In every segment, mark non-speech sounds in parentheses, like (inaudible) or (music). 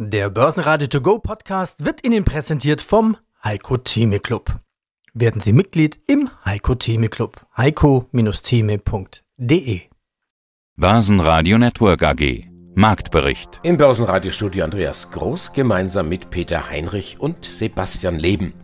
Der Börsenradio To Go Podcast wird Ihnen präsentiert vom Heiko Theme Club. Werden Sie Mitglied im Heiko Theme Club. heiko-theme.de Börsenradio Network AG Marktbericht Im Börsenradiostudio Andreas Groß gemeinsam mit Peter Heinrich und Sebastian Leben.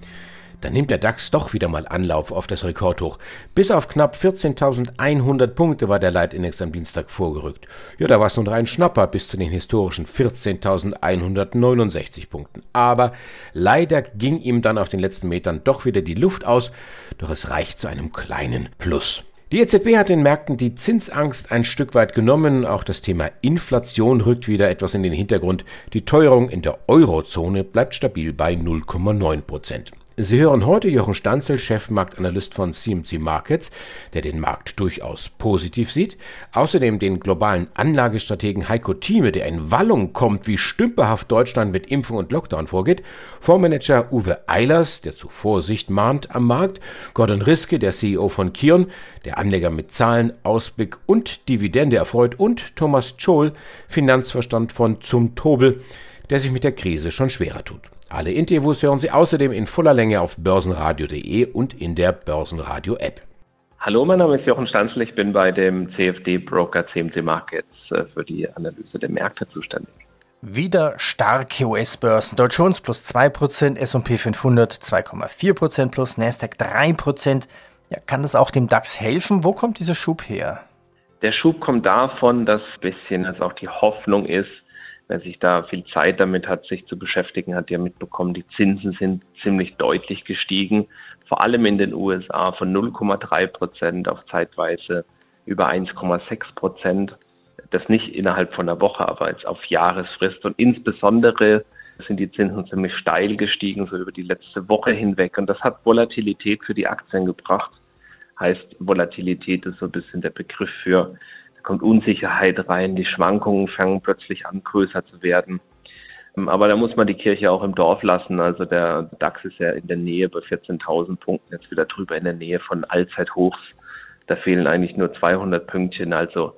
Dann nimmt der DAX doch wieder mal Anlauf auf das Rekordhoch. Bis auf knapp 14.100 Punkte war der Leitindex am Dienstag vorgerückt. Ja, da war es nun rein Schnapper bis zu den historischen 14.169 Punkten. Aber leider ging ihm dann auf den letzten Metern doch wieder die Luft aus, doch es reicht zu einem kleinen Plus. Die EZB hat den Märkten die Zinsangst ein Stück weit genommen. Auch das Thema Inflation rückt wieder etwas in den Hintergrund. Die Teuerung in der Eurozone bleibt stabil bei 0,9 Prozent. Sie hören heute Jochen Stanzel, Chefmarktanalyst von CMC Markets, der den Markt durchaus positiv sieht. Außerdem den globalen Anlagestrategen Heiko Thieme, der in Wallung kommt, wie stümperhaft Deutschland mit Impfung und Lockdown vorgeht. Fondsmanager Uwe Eilers, der zu Vorsicht mahnt am Markt. Gordon Riske, der CEO von Kion, der Anleger mit Zahlen, Ausblick und Dividende erfreut. Und Thomas Scholl, Finanzverstand von Zum Tobel, der sich mit der Krise schon schwerer tut. Alle Interviews hören Sie außerdem in voller Länge auf börsenradio.de und in der Börsenradio-App. Hallo, mein Name ist Jochen Stanzl. Ich bin bei dem CFD-Broker CMC Markets äh, für die Analyse der Märkte zuständig. Wieder starke US-Börsen. Dow Jones plus 2%, S&P 500 2,4% plus, Nasdaq 3%. Ja, kann das auch dem DAX helfen? Wo kommt dieser Schub her? Der Schub kommt davon, dass ein bisschen also auch die Hoffnung ist, wer sich da viel Zeit damit hat, sich zu beschäftigen, hat ja mitbekommen, die Zinsen sind ziemlich deutlich gestiegen, vor allem in den USA von 0,3 Prozent auf zeitweise über 1,6 Prozent. Das nicht innerhalb von einer Woche, aber jetzt auf Jahresfrist. Und insbesondere sind die Zinsen ziemlich steil gestiegen, so über die letzte Woche hinweg. Und das hat Volatilität für die Aktien gebracht. Heißt, Volatilität ist so ein bisschen der Begriff für kommt Unsicherheit rein, die Schwankungen fangen plötzlich an, größer zu werden. Aber da muss man die Kirche auch im Dorf lassen. Also der DAX ist ja in der Nähe bei 14.000 Punkten, jetzt wieder drüber in der Nähe von Allzeithochs. Da fehlen eigentlich nur 200 Pünktchen. Also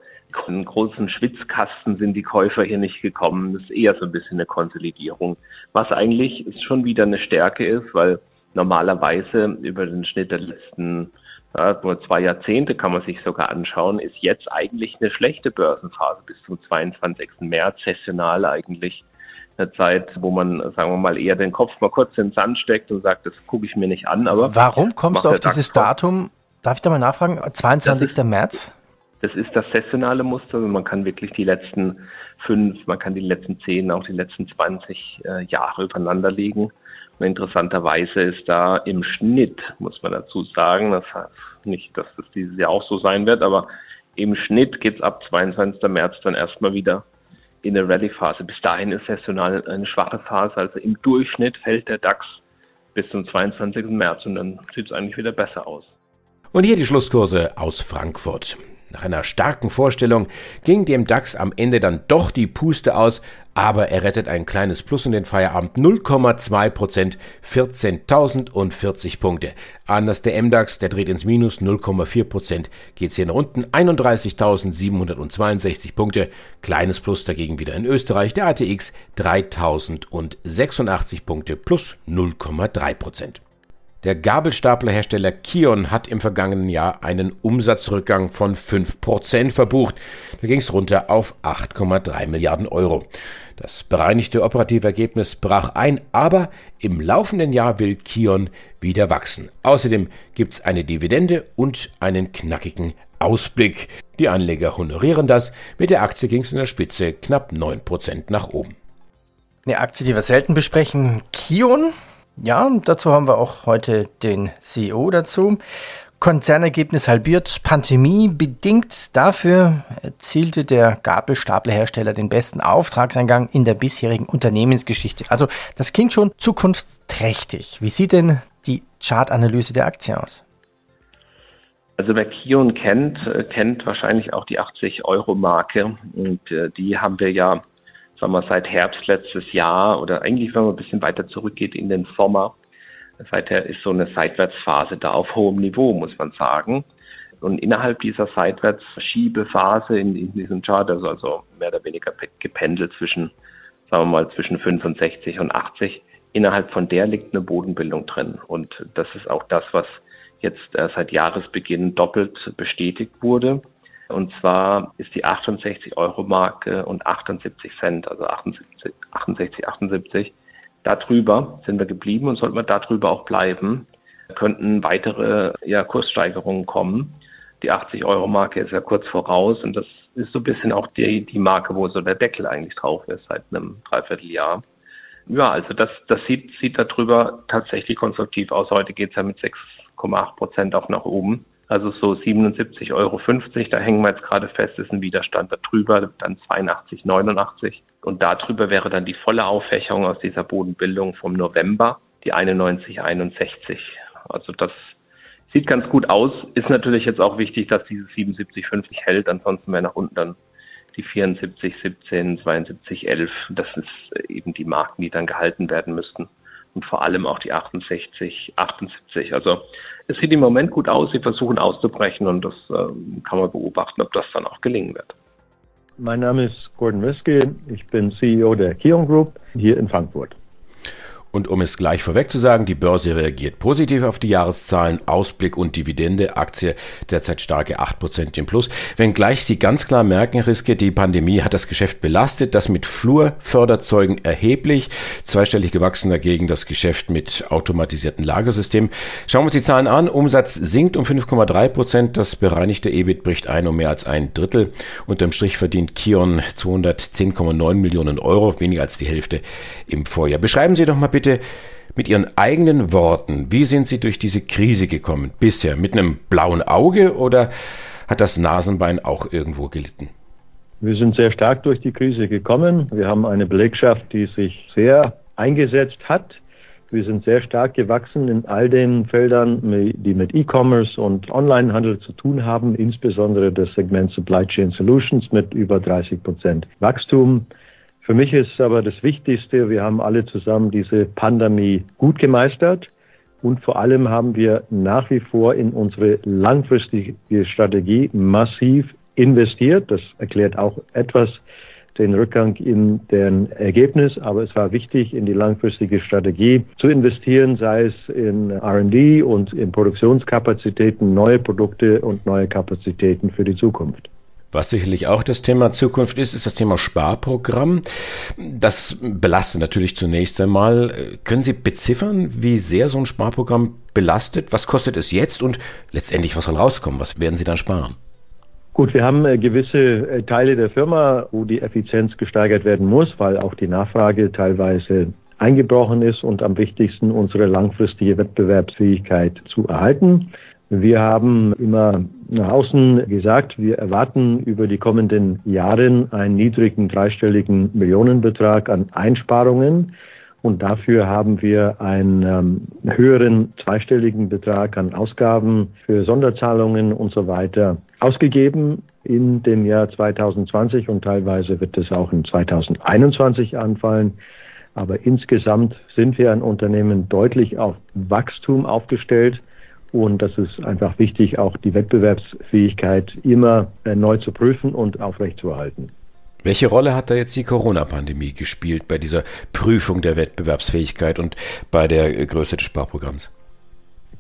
einen großen Schwitzkasten sind die Käufer hier nicht gekommen. Das ist eher so ein bisschen eine Konsolidierung. Was eigentlich schon wieder eine Stärke ist, weil normalerweise über den Schnitt der letzten ja, nur zwei Jahrzehnte kann man sich sogar anschauen, ist jetzt eigentlich eine schlechte Börsenphase bis zum 22. März, sessional eigentlich eine Zeit, wo man, sagen wir mal, eher den Kopf mal kurz in den Sand steckt und sagt, das gucke ich mir nicht an. Aber Warum kommst du auf dieses Datum? Darf ich da mal nachfragen? 22. Das ist, März? Das ist das sessionale Muster. Also man kann wirklich die letzten fünf, man kann die letzten zehn, auch die letzten 20 äh, Jahre übereinander legen. Interessanterweise ist da im Schnitt, muss man dazu sagen, das heißt nicht, dass das dieses Jahr auch so sein wird, aber im Schnitt geht es ab 22. März dann erstmal wieder in eine Rallye-Phase. Bis dahin ist saisonal eine schwache Phase, also im Durchschnitt fällt der DAX bis zum 22. März und dann sieht es eigentlich wieder besser aus. Und hier die Schlusskurse aus Frankfurt. Nach einer starken Vorstellung ging dem DAX am Ende dann doch die Puste aus, aber er rettet ein kleines Plus in den Feierabend 0,2 Prozent, 14.040 Punkte. Anders der MDAX, der dreht ins Minus 0,4 Prozent, geht hier nach unten 31.762 Punkte. Kleines Plus dagegen wieder in Österreich, der ATX 3.086 Punkte plus 0,3 Prozent. Der Gabelstaplerhersteller Kion hat im vergangenen Jahr einen Umsatzrückgang von 5% verbucht. Da ging es runter auf 8,3 Milliarden Euro. Das bereinigte operative Ergebnis brach ein, aber im laufenden Jahr will Kion wieder wachsen. Außerdem gibt es eine Dividende und einen knackigen Ausblick. Die Anleger honorieren das. Mit der Aktie ging es in der Spitze knapp 9% nach oben. Eine Aktie, die wir selten besprechen, Kion ja, dazu haben wir auch heute den CEO dazu. Konzernergebnis halbiert, Pandemie bedingt. Dafür erzielte der Gabelstaplerhersteller den besten Auftragseingang in der bisherigen Unternehmensgeschichte. Also das klingt schon zukunftsträchtig. Wie sieht denn die Chartanalyse der Aktie aus? Also wer Kion kennt, äh, kennt wahrscheinlich auch die 80-Euro-Marke und äh, die haben wir ja sagen wir, seit Herbst letztes Jahr oder eigentlich, wenn man ein bisschen weiter zurückgeht in den Sommer, seither ist so eine Seitwärtsphase da auf hohem Niveau, muss man sagen. Und innerhalb dieser Seitwärtsschiebephase in, in diesem Chart, also, also mehr oder weniger gependelt zwischen sagen wir mal zwischen 65 und 80. Innerhalb von der liegt eine Bodenbildung drin. Und das ist auch das, was jetzt äh, seit Jahresbeginn doppelt bestätigt wurde. Und zwar ist die 68 Euro Marke und 78 Cent, also 78, 68, 78. Darüber sind wir geblieben und sollten wir darüber auch bleiben, könnten weitere ja, Kurssteigerungen kommen. Die 80 Euro Marke ist ja kurz voraus und das ist so ein bisschen auch die, die Marke, wo so der Deckel eigentlich drauf ist seit einem Dreivierteljahr. Ja, also das, das sieht, sieht darüber tatsächlich konstruktiv aus. Heute geht es ja mit 6,8 Prozent auch nach oben. Also so 77,50 Euro, da hängen wir jetzt gerade fest, ist ein Widerstand darüber, dann 82,89. Und darüber wäre dann die volle Auffächerung aus dieser Bodenbildung vom November, die 91,61. Also das sieht ganz gut aus. Ist natürlich jetzt auch wichtig, dass dieses 77,50 hält, ansonsten wäre nach unten dann die 74, 17, 72, 11. Das ist eben die Marken, die dann gehalten werden müssten. Und vor allem auch die 68, 78. Also es sieht im Moment gut aus. Sie versuchen auszubrechen und das äh, kann man beobachten, ob das dann auch gelingen wird. Mein Name ist Gordon Wiske. Ich bin CEO der Kion Group hier in Frankfurt. Und um es gleich vorweg zu sagen, die Börse reagiert positiv auf die Jahreszahlen, Ausblick und Dividende, Aktie derzeit starke 8% im Plus. Wenngleich Sie ganz klar merken, Riske, die Pandemie hat das Geschäft belastet, das mit Flurförderzeugen erheblich, zweistellig gewachsen dagegen das Geschäft mit automatisierten Lagersystemen. Schauen wir uns die Zahlen an. Umsatz sinkt um 5,3%, das bereinigte EBIT bricht ein um mehr als ein Drittel. Unterm Strich verdient Kion 210,9 Millionen Euro, weniger als die Hälfte im Vorjahr. Beschreiben Sie doch mal bitte bitte mit Ihren eigenen Worten, wie sind Sie durch diese Krise gekommen bisher? Mit einem blauen Auge oder hat das Nasenbein auch irgendwo gelitten? Wir sind sehr stark durch die Krise gekommen. Wir haben eine Belegschaft, die sich sehr eingesetzt hat. Wir sind sehr stark gewachsen in all den Feldern, die mit E-Commerce und Onlinehandel zu tun haben, insbesondere das Segment Supply Chain Solutions mit über 30 Prozent Wachstum. Für mich ist aber das Wichtigste, wir haben alle zusammen diese Pandemie gut gemeistert und vor allem haben wir nach wie vor in unsere langfristige Strategie massiv investiert. Das erklärt auch etwas den Rückgang in den Ergebnis, aber es war wichtig, in die langfristige Strategie zu investieren, sei es in R&D und in Produktionskapazitäten, neue Produkte und neue Kapazitäten für die Zukunft. Was sicherlich auch das Thema Zukunft ist, ist das Thema Sparprogramm. Das belastet natürlich zunächst einmal. Können Sie beziffern, wie sehr so ein Sparprogramm belastet? Was kostet es jetzt und letztendlich, was soll rauskommen? Was werden Sie dann sparen? Gut, wir haben äh, gewisse äh, Teile der Firma, wo die Effizienz gesteigert werden muss, weil auch die Nachfrage teilweise eingebrochen ist und am wichtigsten unsere langfristige Wettbewerbsfähigkeit zu erhalten. Wir haben immer nach außen gesagt, wir erwarten über die kommenden Jahre einen niedrigen dreistelligen Millionenbetrag an Einsparungen. Und dafür haben wir einen ähm, höheren zweistelligen Betrag an Ausgaben für Sonderzahlungen und so weiter ausgegeben in dem Jahr 2020 und teilweise wird es auch in 2021 anfallen. Aber insgesamt sind wir ein Unternehmen deutlich auf Wachstum aufgestellt. Und das ist einfach wichtig, auch die Wettbewerbsfähigkeit immer äh, neu zu prüfen und aufrechtzuerhalten. Welche Rolle hat da jetzt die Corona-Pandemie gespielt bei dieser Prüfung der Wettbewerbsfähigkeit und bei der Größe des Sparprogramms?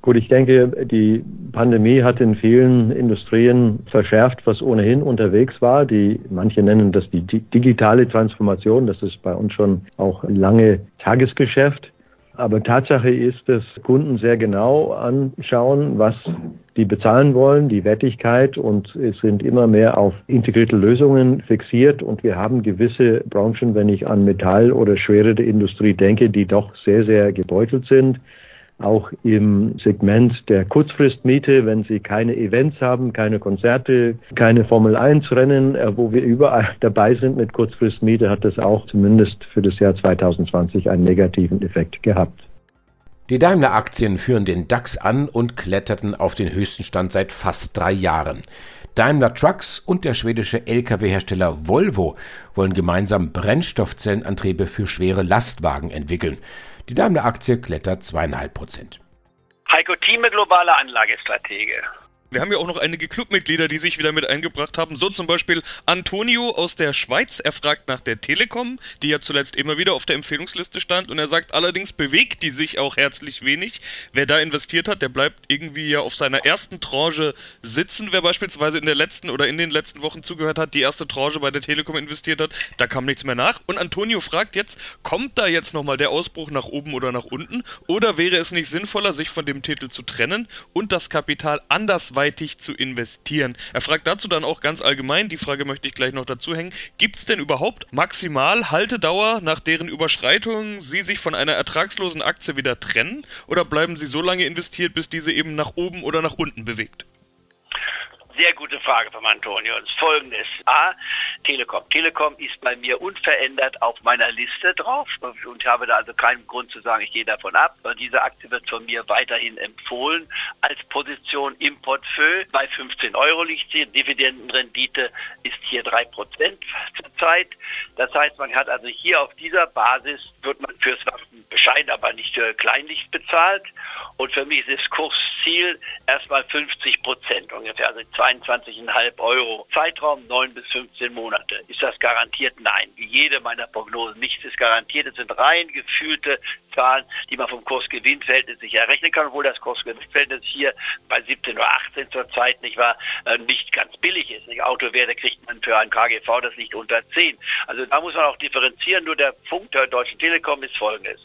Gut, ich denke, die Pandemie hat in vielen Industrien verschärft, was ohnehin unterwegs war. Die, manche nennen das die digitale Transformation. Das ist bei uns schon auch lange Tagesgeschäft. Aber Tatsache ist, dass Kunden sehr genau anschauen, was die bezahlen wollen, die Wertigkeit. Und es sind immer mehr auf integrierte Lösungen fixiert. Und wir haben gewisse Branchen, wenn ich an Metall oder schwere Industrie denke, die doch sehr, sehr gebeutelt sind auch im Segment der Kurzfristmiete, wenn Sie keine Events haben, keine Konzerte, keine Formel 1 Rennen, äh, wo wir überall (laughs) dabei sind mit Kurzfristmiete, hat das auch zumindest für das Jahr 2020 einen negativen Effekt gehabt. Die Daimler-Aktien führen den DAX an und kletterten auf den höchsten Stand seit fast drei Jahren. Daimler Trucks und der schwedische Lkw-Hersteller Volvo wollen gemeinsam Brennstoffzellenantriebe für schwere Lastwagen entwickeln. Die Daimler-Aktie klettert zweieinhalb Prozent. Heiko Thieme, globaler Anlagestratege. Wir haben ja auch noch einige Clubmitglieder, die sich wieder mit eingebracht haben. So zum Beispiel Antonio aus der Schweiz. Er fragt nach der Telekom, die ja zuletzt immer wieder auf der Empfehlungsliste stand. Und er sagt, allerdings bewegt die sich auch herzlich wenig. Wer da investiert hat, der bleibt irgendwie ja auf seiner ersten Tranche sitzen. Wer beispielsweise in der letzten oder in den letzten Wochen zugehört hat, die erste Tranche bei der Telekom investiert hat, da kam nichts mehr nach. Und Antonio fragt jetzt, kommt da jetzt nochmal der Ausbruch nach oben oder nach unten? Oder wäre es nicht sinnvoller, sich von dem Titel zu trennen und das Kapital anders anderweitig zu investieren. Er fragt dazu dann auch ganz allgemein, die Frage möchte ich gleich noch dazu hängen, gibt es denn überhaupt maximal Haltedauer, nach deren Überschreitung Sie sich von einer ertragslosen Aktie wieder trennen? Oder bleiben Sie so lange investiert, bis diese eben nach oben oder nach unten bewegt? Sehr gute Frage vom Antonio. Und folgendes. A, Telekom. Telekom ist bei mir unverändert auf meiner Liste drauf und ich habe da also keinen Grund zu sagen, ich gehe davon ab. Diese Aktie wird von mir weiterhin empfohlen als Position im Portfolio. Bei 15 Euro liegt sie. Dividendenrendite ist hier 3% zurzeit. Das heißt, man hat also hier auf dieser Basis wird man fürs Waffen bescheiden, aber nicht äh, kleinlich bezahlt. Und für mich ist das Kursziel erstmal 50 Prozent ungefähr, also 22,5 Euro. Zeitraum 9 bis 15 Monate. Ist das garantiert? Nein. Wie jede meiner Prognosen. Nichts ist garantiert. Es sind rein gefühlte Zahlen, die man vom Kursgewinnverhältnis sich errechnen kann, obwohl das Kursgewinnverhältnis hier bei 17 oder 18 zurzeit nicht war, äh, nicht ganz billig ist. Nicht? Autowerte kriegt man für ein KGV, das liegt unter 10. Also da muss man auch differenzieren. Nur der Punkt der Deutschen Telekom ist folgendes.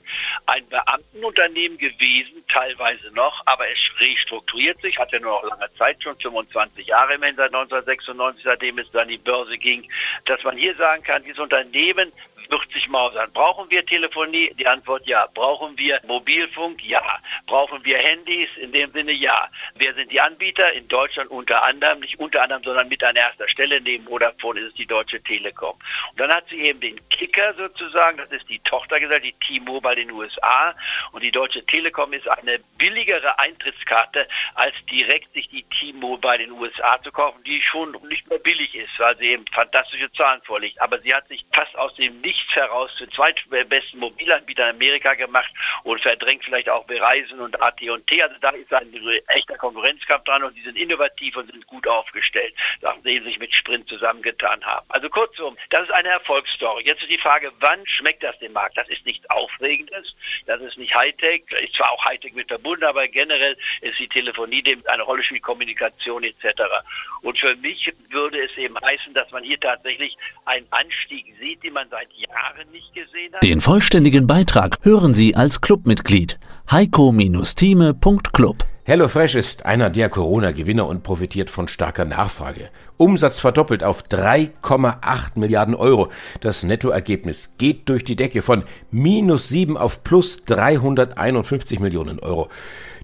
Ein Beamtenunternehmen gewesen, teilweise noch, aber es restrukturiert sich, hat ja nur noch lange Zeit, schon 25 Jahre immerhin seit 1996, seitdem es dann die Börse ging, dass man hier sagen kann, dieses Unternehmen wird sich mausern. Brauchen wir Telefonie? Die Antwort ja. Brauchen wir Mobilfunk? Ja. Brauchen wir Handys? In dem Sinne ja. Wer sind die Anbieter? In Deutschland unter anderem, nicht unter anderem, sondern mit an erster Stelle. Neben Vodafone ist es die Deutsche Telekom. Und dann hat sie eben den Kicker sozusagen, das ist die Tochtergesellschaft, die T-Mobile in den USA. Und die Deutsche Telekom ist eine billigere Eintrittskarte, als direkt sich die T-Mobile in den USA zu kaufen, die schon nicht mehr billig ist, weil sie eben fantastische Zahlen vorlegt. Aber sie hat sich fast aus dem Nichts nichts heraus zu zweitbesten Mobilanbietern in Amerika gemacht und verdrängt vielleicht auch Bereisen und AT&T. Also da ist ein echter Konkurrenzkampf dran und die sind innovativ und sind gut aufgestellt, nachdem sie sich mit Sprint zusammengetan haben. Also kurzum, das ist eine Erfolgsstory. Jetzt ist die Frage, wann schmeckt das dem Markt? Das ist nichts Aufregendes, das ist nicht Hightech, ist zwar auch Hightech mit verbunden, aber generell ist die Telefonie dem eine Rolle spielt, Kommunikation etc. Und für mich würde es eben heißen, dass man hier tatsächlich einen Anstieg sieht, den man seit Jahren. Den vollständigen Beitrag hören Sie als Clubmitglied heiko-thieme.club. HelloFresh ist einer der Corona-Gewinner und profitiert von starker Nachfrage. Umsatz verdoppelt auf 3,8 Milliarden Euro. Das Nettoergebnis geht durch die Decke von minus 7 auf plus 351 Millionen Euro.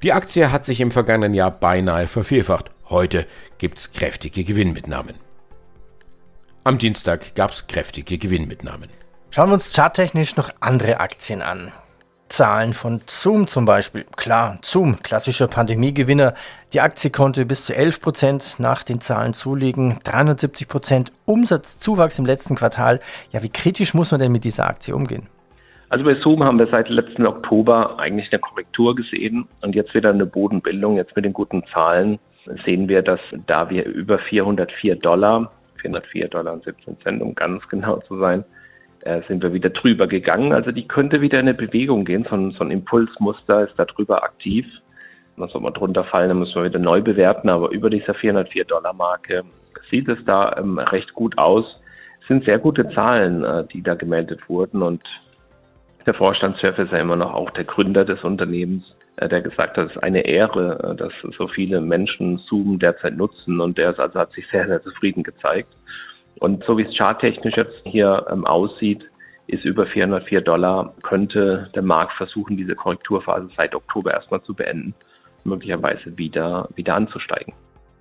Die Aktie hat sich im vergangenen Jahr beinahe vervierfacht. Heute gibt's kräftige Gewinnmitnahmen. Am Dienstag gab's kräftige Gewinnmitnahmen. Schauen wir uns charttechnisch noch andere Aktien an. Zahlen von Zoom zum Beispiel. Klar, Zoom, klassischer Pandemiegewinner. Die Aktie konnte bis zu 11 Prozent nach den Zahlen zulegen. 370 Prozent Umsatzzuwachs im letzten Quartal. Ja, wie kritisch muss man denn mit dieser Aktie umgehen? Also bei Zoom haben wir seit letzten Oktober eigentlich eine Korrektur gesehen und jetzt wieder eine Bodenbildung. Jetzt mit den guten Zahlen sehen wir, dass da wir über 404 Dollar, 404 Dollar und 17 Cent, um ganz genau zu sein, äh, sind wir wieder drüber gegangen. Also die könnte wieder in eine Bewegung gehen. So ein, so ein Impulsmuster ist da drüber aktiv. Und soll man drunter fallen, dann müssen wir wieder neu bewerten. Aber über dieser 404 Dollar Marke sieht es da ähm, recht gut aus. Es sind sehr gute Zahlen, äh, die da gemeldet wurden. Und der Vorstandschef ist ja immer noch auch der Gründer des Unternehmens, äh, der gesagt hat, es ist eine Ehre, äh, dass so viele Menschen Zoom derzeit nutzen. Und der also hat sich sehr, sehr zufrieden gezeigt. Und so wie es charttechnisch jetzt hier ähm, aussieht, ist über 404 Dollar, könnte der Markt versuchen, diese Korrekturphase seit Oktober erstmal zu beenden, möglicherweise wieder, wieder anzusteigen.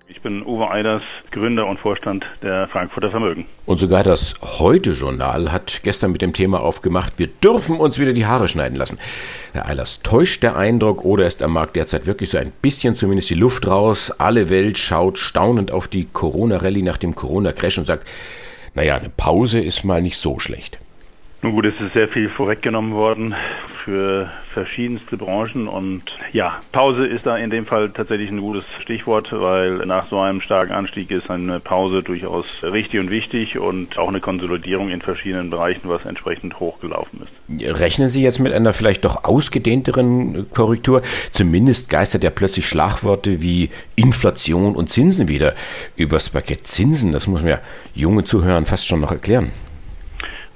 Ich bin Uwe Eiders, Gründer und Vorstand der Frankfurter Vermögen. Und sogar das Heute-Journal hat gestern mit dem Thema aufgemacht, wir dürfen uns wieder die Haare schneiden lassen. Herr Eilers, täuscht der Eindruck oder ist am Markt derzeit wirklich so ein bisschen zumindest die Luft raus? Alle Welt schaut staunend auf die Corona-Rallye nach dem Corona-Crash und sagt, naja, eine Pause ist mal nicht so schlecht. Nun gut, es ist sehr viel vorweggenommen worden für verschiedenste Branchen. Und ja, Pause ist da in dem Fall tatsächlich ein gutes Stichwort, weil nach so einem starken Anstieg ist eine Pause durchaus richtig und wichtig und auch eine Konsolidierung in verschiedenen Bereichen, was entsprechend hochgelaufen ist. Rechnen Sie jetzt mit einer vielleicht doch ausgedehnteren Korrektur? Zumindest geistert ja plötzlich Schlagworte wie Inflation und Zinsen wieder übers Paket. Zinsen, das muss man ja jungen Zuhörern fast schon noch erklären.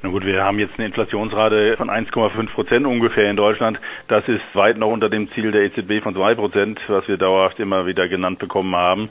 Na gut, wir haben jetzt eine Inflationsrate von 1,5 Prozent ungefähr in Deutschland. Das ist weit noch unter dem Ziel der EZB von 2 Prozent, was wir dauerhaft immer wieder genannt bekommen haben.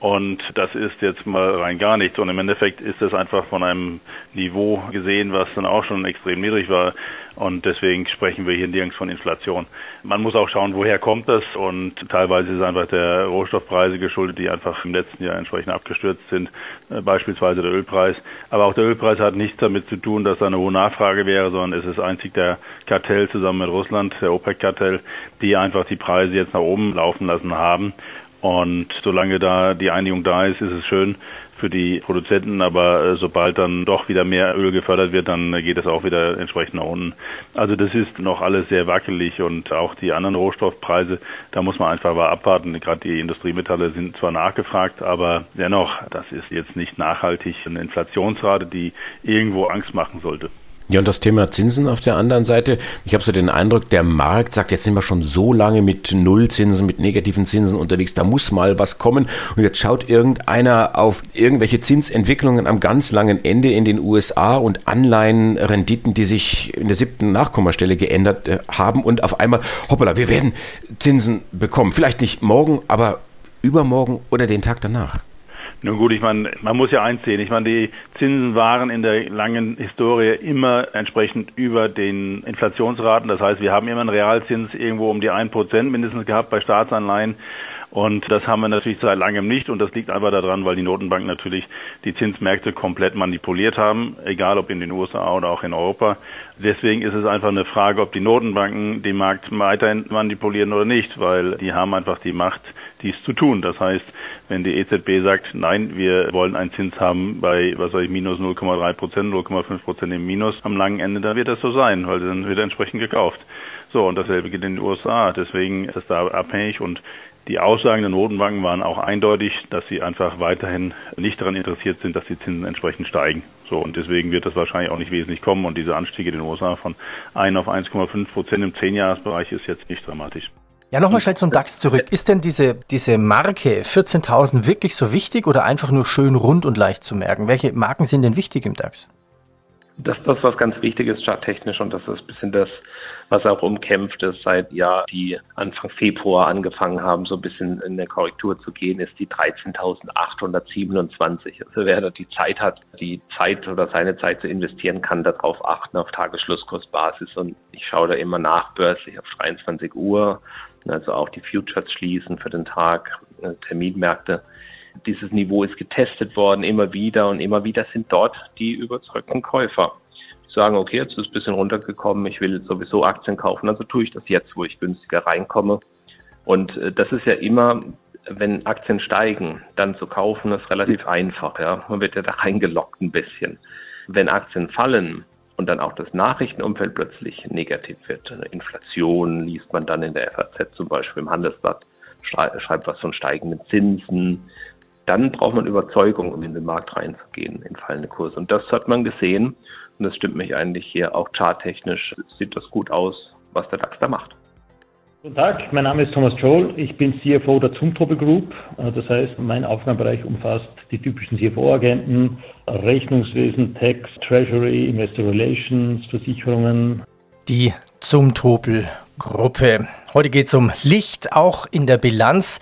Und das ist jetzt mal rein gar nichts. Und im Endeffekt ist es einfach von einem Niveau gesehen, was dann auch schon extrem niedrig war. Und deswegen sprechen wir hier nirgends von Inflation. Man muss auch schauen, woher kommt das. Und teilweise ist einfach der Rohstoffpreise geschuldet, die einfach im letzten Jahr entsprechend abgestürzt sind. Äh, beispielsweise der Ölpreis. Aber auch der Ölpreis hat nichts damit zu tun, dass da eine hohe Nachfrage wäre, sondern es ist einzig der Kartell zusammen mit Russland, der OPEC-Kartell, die einfach die Preise jetzt nach oben laufen lassen haben. Und solange da die Einigung da ist, ist es schön für die Produzenten, aber äh, sobald dann doch wieder mehr Öl gefördert wird, dann geht es auch wieder entsprechend nach unten. Also das ist noch alles sehr wackelig und auch die anderen Rohstoffpreise, da muss man einfach mal abwarten. Gerade die Industriemetalle sind zwar nachgefragt, aber dennoch, das ist jetzt nicht nachhaltig eine Inflationsrate, die irgendwo Angst machen sollte. Ja, und das Thema Zinsen auf der anderen Seite. Ich habe so den Eindruck, der Markt sagt, jetzt sind wir schon so lange mit Nullzinsen, mit negativen Zinsen unterwegs, da muss mal was kommen. Und jetzt schaut irgendeiner auf irgendwelche Zinsentwicklungen am ganz langen Ende in den USA und Anleihenrenditen, die sich in der siebten Nachkommastelle geändert äh, haben und auf einmal, hoppala, wir werden Zinsen bekommen. Vielleicht nicht morgen, aber übermorgen oder den Tag danach. Nun gut, ich meine, man muss ja eins sehen. Ich meine, die Zinsen waren in der langen Historie immer entsprechend über den Inflationsraten. Das heißt, wir haben immer einen Realzins irgendwo um die ein Prozent mindestens gehabt bei Staatsanleihen. Und das haben wir natürlich seit langem nicht. Und das liegt einfach daran, weil die Notenbanken natürlich die Zinsmärkte komplett manipuliert haben, egal ob in den USA oder auch in Europa. Deswegen ist es einfach eine Frage, ob die Notenbanken den Markt weiterhin manipulieren oder nicht, weil die haben einfach die Macht, dies zu tun. Das heißt, wenn die EZB sagt, nein, wir wollen einen Zins haben bei, was weiß ich, minus 0,3 Prozent, 0,5 Prozent im Minus am langen Ende, dann wird das so sein, weil dann wird entsprechend gekauft. So, und dasselbe geht in den USA. Deswegen ist das da abhängig und die Aussagen der Notenbanken waren auch eindeutig, dass sie einfach weiterhin nicht daran interessiert sind, dass die Zinsen entsprechend steigen. So, und deswegen wird das wahrscheinlich auch nicht wesentlich kommen. Und diese Anstiege in den USA von 1 auf 1,5 Prozent im Zehnjahresbereich ist jetzt nicht dramatisch. Ja, nochmal schnell zum DAX zurück. Ist denn diese, diese Marke 14.000 wirklich so wichtig oder einfach nur schön rund und leicht zu merken? Welche Marken sind denn wichtig im DAX? Das ist das, was ganz wichtig ist, charttechnisch, und das ist ein bisschen das, was auch umkämpft ist, seit ja die Anfang Februar angefangen haben, so ein bisschen in der Korrektur zu gehen, ist die 13.827. Also wer da die Zeit hat, die Zeit oder seine Zeit zu investieren, kann darauf achten, auf Tagesschlusskursbasis. Und ich schaue da immer nachbörslich auf 23 Uhr, also auch die Futures schließen für den Tag, äh, Terminmärkte dieses Niveau ist getestet worden, immer wieder und immer wieder sind dort die überzeugten Käufer. Die sagen, okay, jetzt ist es ein bisschen runtergekommen, ich will sowieso Aktien kaufen, also tue ich das jetzt, wo ich günstiger reinkomme. Und äh, das ist ja immer, wenn Aktien steigen, dann zu kaufen, ist relativ einfach. Ja? Man wird ja da reingelockt ein bisschen. Wenn Aktien fallen, und dann auch das Nachrichtenumfeld plötzlich negativ wird. Inflation liest man dann in der FAZ zum Beispiel im Handelsblatt, schreibt was von steigenden Zinsen, dann braucht man Überzeugung, um in den Markt reinzugehen, in fallende Kurse. Und das hat man gesehen. Und das stimmt mich eigentlich hier auch charttechnisch. Sieht das gut aus, was der DAX da macht. Guten Tag, mein Name ist Thomas Joel. Ich bin CFO der Zumtobel Group. Das heißt, mein Aufgabenbereich umfasst die typischen CFO-Agenten, Rechnungswesen, Tax, Treasury, Investor Relations, Versicherungen. Die Zumtobel Gruppe. Heute geht es um Licht, auch in der Bilanz.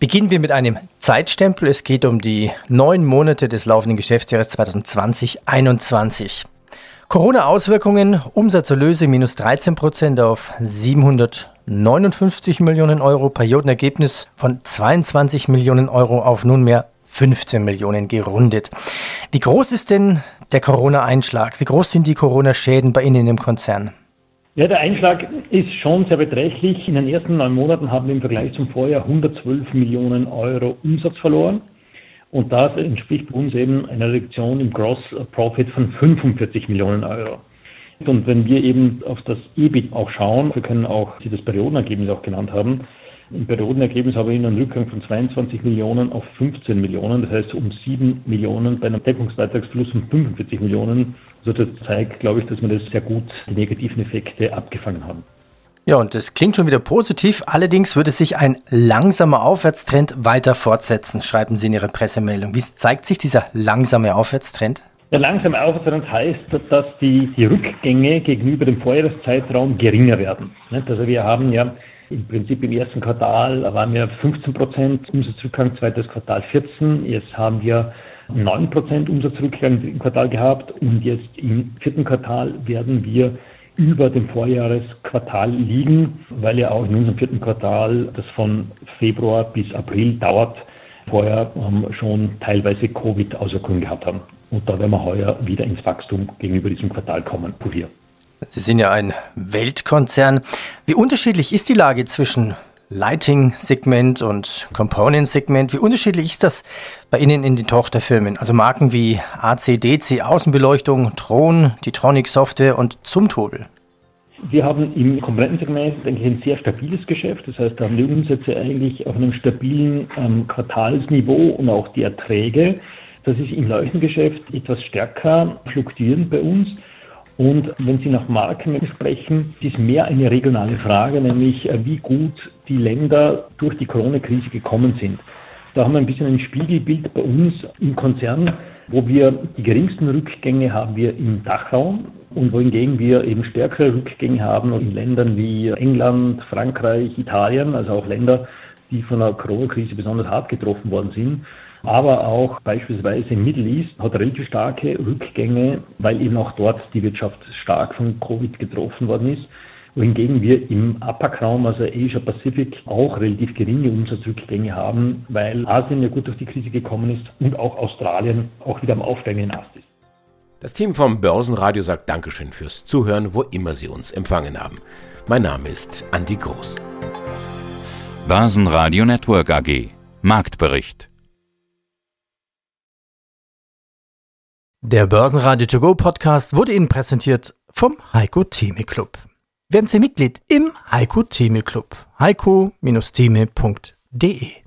Beginnen wir mit einem Zeitstempel. Es geht um die neun Monate des laufenden Geschäftsjahres 2020-21. Corona-Auswirkungen, Umsatzerlöse minus 13 Prozent auf 759 Millionen Euro, Periodenergebnis von 22 Millionen Euro auf nunmehr 15 Millionen gerundet. Wie groß ist denn der Corona-Einschlag? Wie groß sind die Corona-Schäden bei Ihnen im Konzern? Ja, der Einschlag ist schon sehr beträchtlich. In den ersten neun Monaten haben wir im Vergleich zum Vorjahr 112 Millionen Euro Umsatz verloren. Und das entspricht uns eben einer Reduktion im Gross Profit von 45 Millionen Euro. Und wenn wir eben auf das EBIT auch schauen, wir können auch, Sie das Periodenergebnis auch genannt haben, im Periodenergebnis habe ich einen Rückgang von 22 Millionen auf 15 Millionen, das heißt um 7 Millionen bei einem Deckungsbeitragsfluss von 45 Millionen. Also das zeigt, glaube ich, dass wir das sehr gut die negativen Effekte abgefangen haben. Ja, und das klingt schon wieder positiv. Allerdings würde sich ein langsamer Aufwärtstrend weiter fortsetzen, schreiben Sie in Ihrer Pressemeldung. Wie zeigt sich dieser langsame Aufwärtstrend? Der langsame Aufwärtstrend heißt, dass die, die Rückgänge gegenüber dem Vorjahreszeitraum geringer werden. Also wir haben ja im Prinzip im ersten Quartal waren wir 15 Prozent Umsatzrückgang, zweites Quartal 14. Jetzt haben wir 9 Prozent Umsatzrückgang im Quartal gehabt und jetzt im vierten Quartal werden wir über dem Vorjahresquartal liegen, weil ja auch in unserem vierten Quartal, das von Februar bis April dauert, vorher ähm, schon teilweise Covid-Auswirkungen gehabt haben. Und da werden wir heuer wieder ins Wachstum gegenüber diesem Quartal kommen, Polier. Sie sind ja ein Weltkonzern. Wie unterschiedlich ist die Lage zwischen Lighting-Segment und Component-Segment. Wie unterschiedlich ist das bei Ihnen in den Tochterfirmen? Also Marken wie ACDC Außenbeleuchtung, Tron, die Tronic Software und Zumtobel. Wir haben im Komponentensegment denke ich, ein sehr stabiles Geschäft. Das heißt, da haben die Umsätze eigentlich auf einem stabilen ähm, Quartalsniveau und auch die Erträge. Das ist im Leuchtengeschäft etwas stärker fluktuierend bei uns. Und wenn Sie nach Marken sprechen, ist mehr eine regionale Frage, nämlich äh, wie gut die Länder durch die Corona-Krise gekommen sind. Da haben wir ein bisschen ein Spiegelbild bei uns im Konzern, wo wir die geringsten Rückgänge haben wir im Dachraum und wohingegen wir eben stärkere Rückgänge haben in Ländern wie England, Frankreich, Italien, also auch Länder, die von der Corona-Krise besonders hart getroffen worden sind aber auch beispielsweise im Middle East hat relativ starke Rückgänge, weil eben auch dort die Wirtschaft stark von Covid getroffen worden ist. Wohingegen wir im APAC-Raum, also Asia Pacific, auch relativ geringe Umsatzrückgänge haben, weil Asien ja gut durch die Krise gekommen ist und auch Australien auch wieder am aufsteigenden Ast ist. Das Team vom Börsenradio sagt Dankeschön fürs Zuhören, wo immer Sie uns empfangen haben. Mein Name ist Andi Groß. Börsenradio Network AG. Marktbericht. Der Börsenradio To Go Podcast wurde Ihnen präsentiert vom Heiko Theme Club. Werden Sie Mitglied im Heiko Theme Club. heiko-theme.de